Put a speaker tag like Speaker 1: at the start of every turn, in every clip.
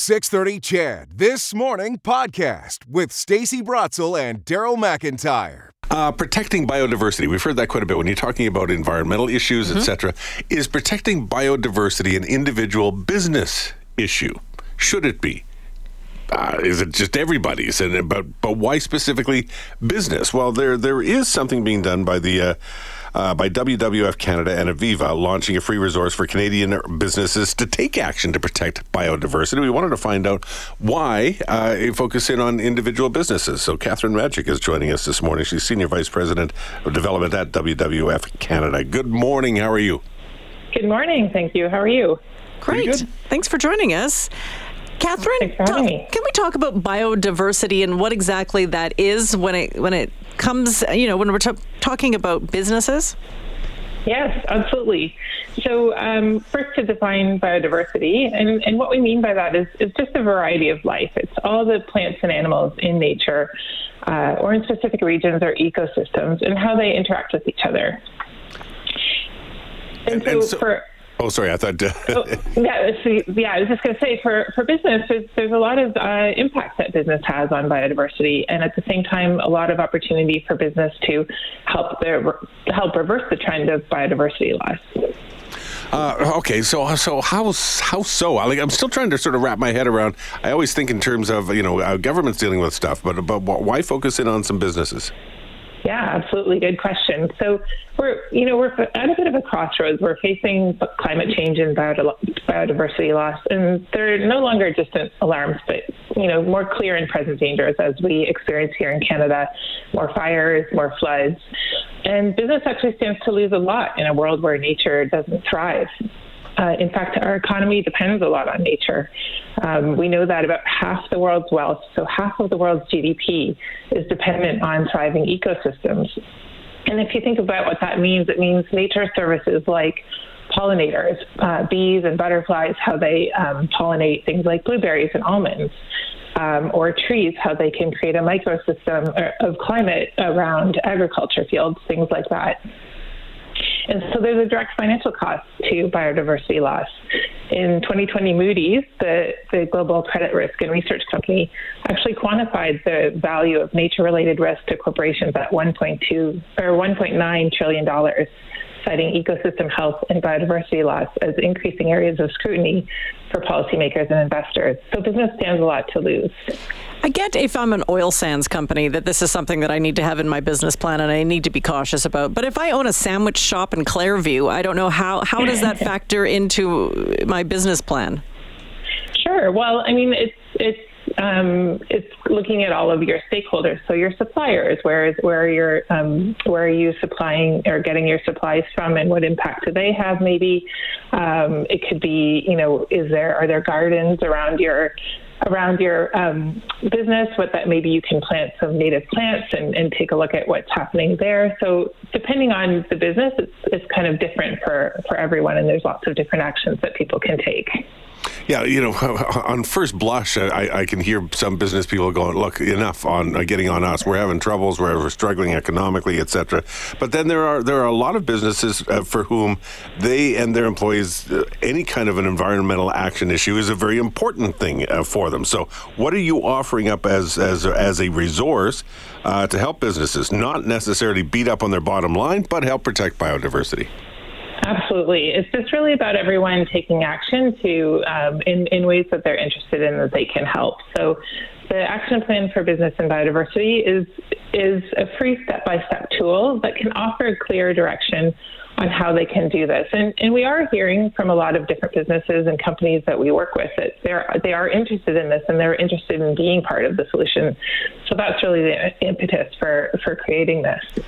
Speaker 1: 630 CHED This Morning podcast with Stacy Brotzel and Daryl McIntyre.
Speaker 2: Uh, protecting biodiversity. We've heard that quite a bit when you're talking about environmental issues, mm-hmm. etc. Is protecting biodiversity an individual business issue? Should it be? Uh, is it just everybody's? And but but why specifically business? Well, there there is something being done by the. Uh, uh, by WWF Canada and Aviva, launching a free resource for Canadian businesses to take action to protect biodiversity. We wanted to find out why uh, focus in on individual businesses. So, Kathrin Majic is joining us this morning. She's Senior Vice President of Development at WWF Canada. Good morning. How are you?
Speaker 3: Good morning. Thank you. How are you?
Speaker 4: Great. Thanks for joining us. Kathrin, talk, can we talk about biodiversity and what exactly that is when it when it comes, you know, when we're t- talking about businesses?
Speaker 3: Yes, absolutely. So, um, first to define biodiversity, and, and what we mean by that is, is just a variety of life. It's all the plants and animals in nature, uh, or in specific regions or ecosystems, and how they interact with each other.
Speaker 2: And, and so, and so for Oh, sorry. I thought. Uh, oh,
Speaker 3: yeah, so, yeah. I was just going to say, for for business, there's there's a lot of uh, impact that business has on biodiversity, and at the same time, a lot of opportunity for business to help their help reverse the trend of biodiversity loss.
Speaker 2: Uh, okay, so so how how so? Like, I'm still trying to sort of wrap my head around. I always think in terms of you know uh, governments dealing with stuff, but but why focus in on some businesses?
Speaker 3: Yeah, absolutely. Good question. So we're, you know, we're at a bit of a crossroads. We're facing climate change and biodiversity loss, and they're no longer distant alarms, but you know, more clear and present dangers as we experience here in Canada. More fires, more floods, and business actually stands to lose a lot in a world where nature doesn't thrive. Uh, in fact, our economy depends a lot on nature. Um, we know that about half the world's wealth, so half of the world's GDP, is dependent on thriving ecosystems. And if you think about what that means, it means nature services like pollinators, uh, bees and butterflies, how they um, pollinate things like blueberries and almonds. Um, or trees, how they can create a microsystem uh, of climate around agriculture fields, things like that. And so there's a direct financial cost to biodiversity loss. In 2020, Moody's, the, the global credit risk and research company, actually quantified the value of nature related risk to corporations at 1.2 or 1.9 trillion dollars citing ecosystem health and biodiversity loss as increasing areas of scrutiny for policymakers and investors. So business stands a lot to lose.
Speaker 4: I get if I'm an oil sands company that this is something that I need to have in my business plan and I need to be cautious about. But if I own a sandwich shop in Clareview, I don't know how how does that factor into my business plan?
Speaker 3: Sure. Well, I mean, it's it's um, it's looking at all of your stakeholders. So your suppliers, where is where are your um, where are you supplying or getting your supplies from, and what impact do they have? Maybe um, it could be, you know, is there are there gardens around your around your um, business, what that maybe you can plant some native plants and, and take a look at what's happening there. So depending on the business, it's, it's kind of different for, for everyone, and there's lots of different actions that people can take.
Speaker 2: Yeah, you know, on first blush, I, I can hear some business people going, "Look, enough on uh, getting on us. We're having troubles. We're, we're struggling economically, etc." But then there are there are a lot of businesses uh, for whom they and their employees, uh, any kind of an environmental action issue is a very important thing uh, for them. So, what are you offering up as as as a resource uh, to help businesses not necessarily beat up on their bottom line, but help protect biodiversity?
Speaker 3: Absolutely. It's just really about everyone taking action to um, in, in ways that they're interested in that they can help. So the action plan for business and biodiversity is is a free step-by-step tool that can offer clear direction on how they can do this. And, and we are hearing from a lot of different businesses and companies that we work with that they're, they are interested in this and they're interested in being part of the solution. So that's really the impetus for, for creating this.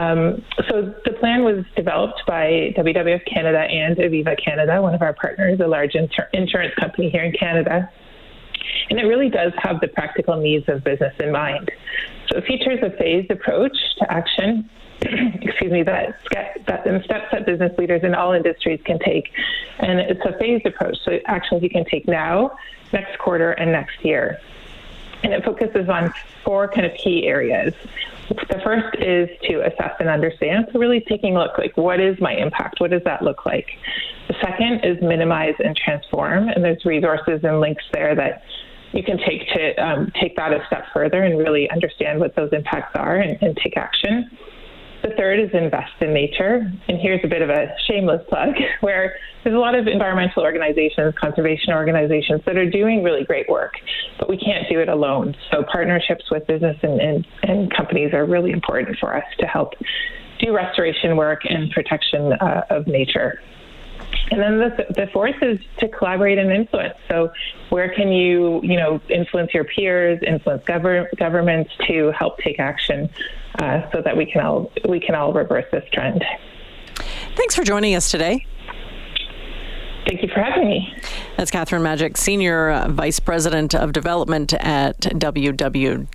Speaker 3: Um, so the plan was developed by WWF Canada and Aviva Canada, one of our partners, a large inter- insurance company here in Canada. And it really does have the practical needs of business in mind. So it features a phased approach to action excuse me, that, that and steps that business leaders in all industries can take. And it's a phased approach. So actions you can take now, next quarter, and next year. and it focuses on four kind of key areas. The first is to assess and understand. So really taking a look like what is my impact? What does that look like? The second is minimize and transform, and there's resources and links there that you can take to um, take that a step further and really understand what those impacts are and, and take action. The third is invest in nature. And here's a bit of a shameless plug where there's a lot of environmental organizations, conservation organizations that are doing really great work, but we can't do it alone. So partnerships with business and, and, and companies are really important for us to help do restoration work and protection uh, of nature. And then the, the fourth is to collaborate and influence. So, where can you, you know, influence your peers, influence gover- governments to help take action, uh, so that we can all we can all reverse this trend.
Speaker 4: Thanks for joining us today.
Speaker 3: Thank you for having me.
Speaker 4: That's Kathrin Majic, Senior uh, Vice President of Development at WWF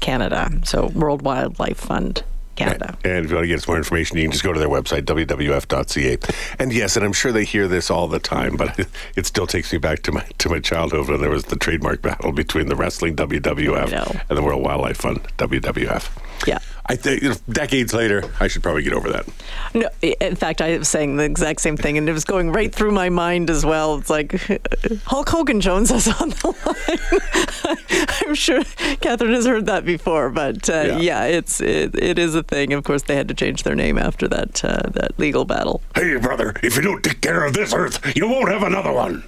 Speaker 4: Canada, so World Wildlife Fund. Canada.
Speaker 2: And if you want to get some more information, you can just go to their website, wwf.ca. And yes, and I'm sure they hear this all the time, but it still takes me back to my to my childhood when there was the trademark battle between the wrestling WWF and the World Wildlife Fund WWF.
Speaker 4: Yeah.
Speaker 2: I think you know, decades later, I should probably get over that.
Speaker 4: No, in fact, I was saying the exact same thing, and it was going right through my mind as well. It's like Hulk Hogan Jones is on the line. I'm sure Kathrin has heard that before, but uh, yeah. yeah, it's it, it is a thing. Of course, they had to change their name after that uh, that legal battle.
Speaker 2: Hey, brother, if you don't take care of this Earth, you won't have another one.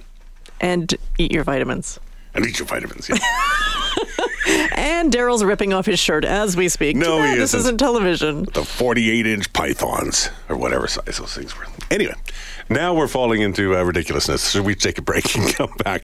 Speaker 4: And eat your vitamins.
Speaker 2: And eat your vitamins. Yeah.
Speaker 4: and Daryl's ripping off his shirt as we speak.
Speaker 2: No, he
Speaker 4: This isn't television.
Speaker 2: The 48 inch pythons, or whatever size those things were. Anyway, now we're falling into uh, ridiculousness. Should we take a break and come back?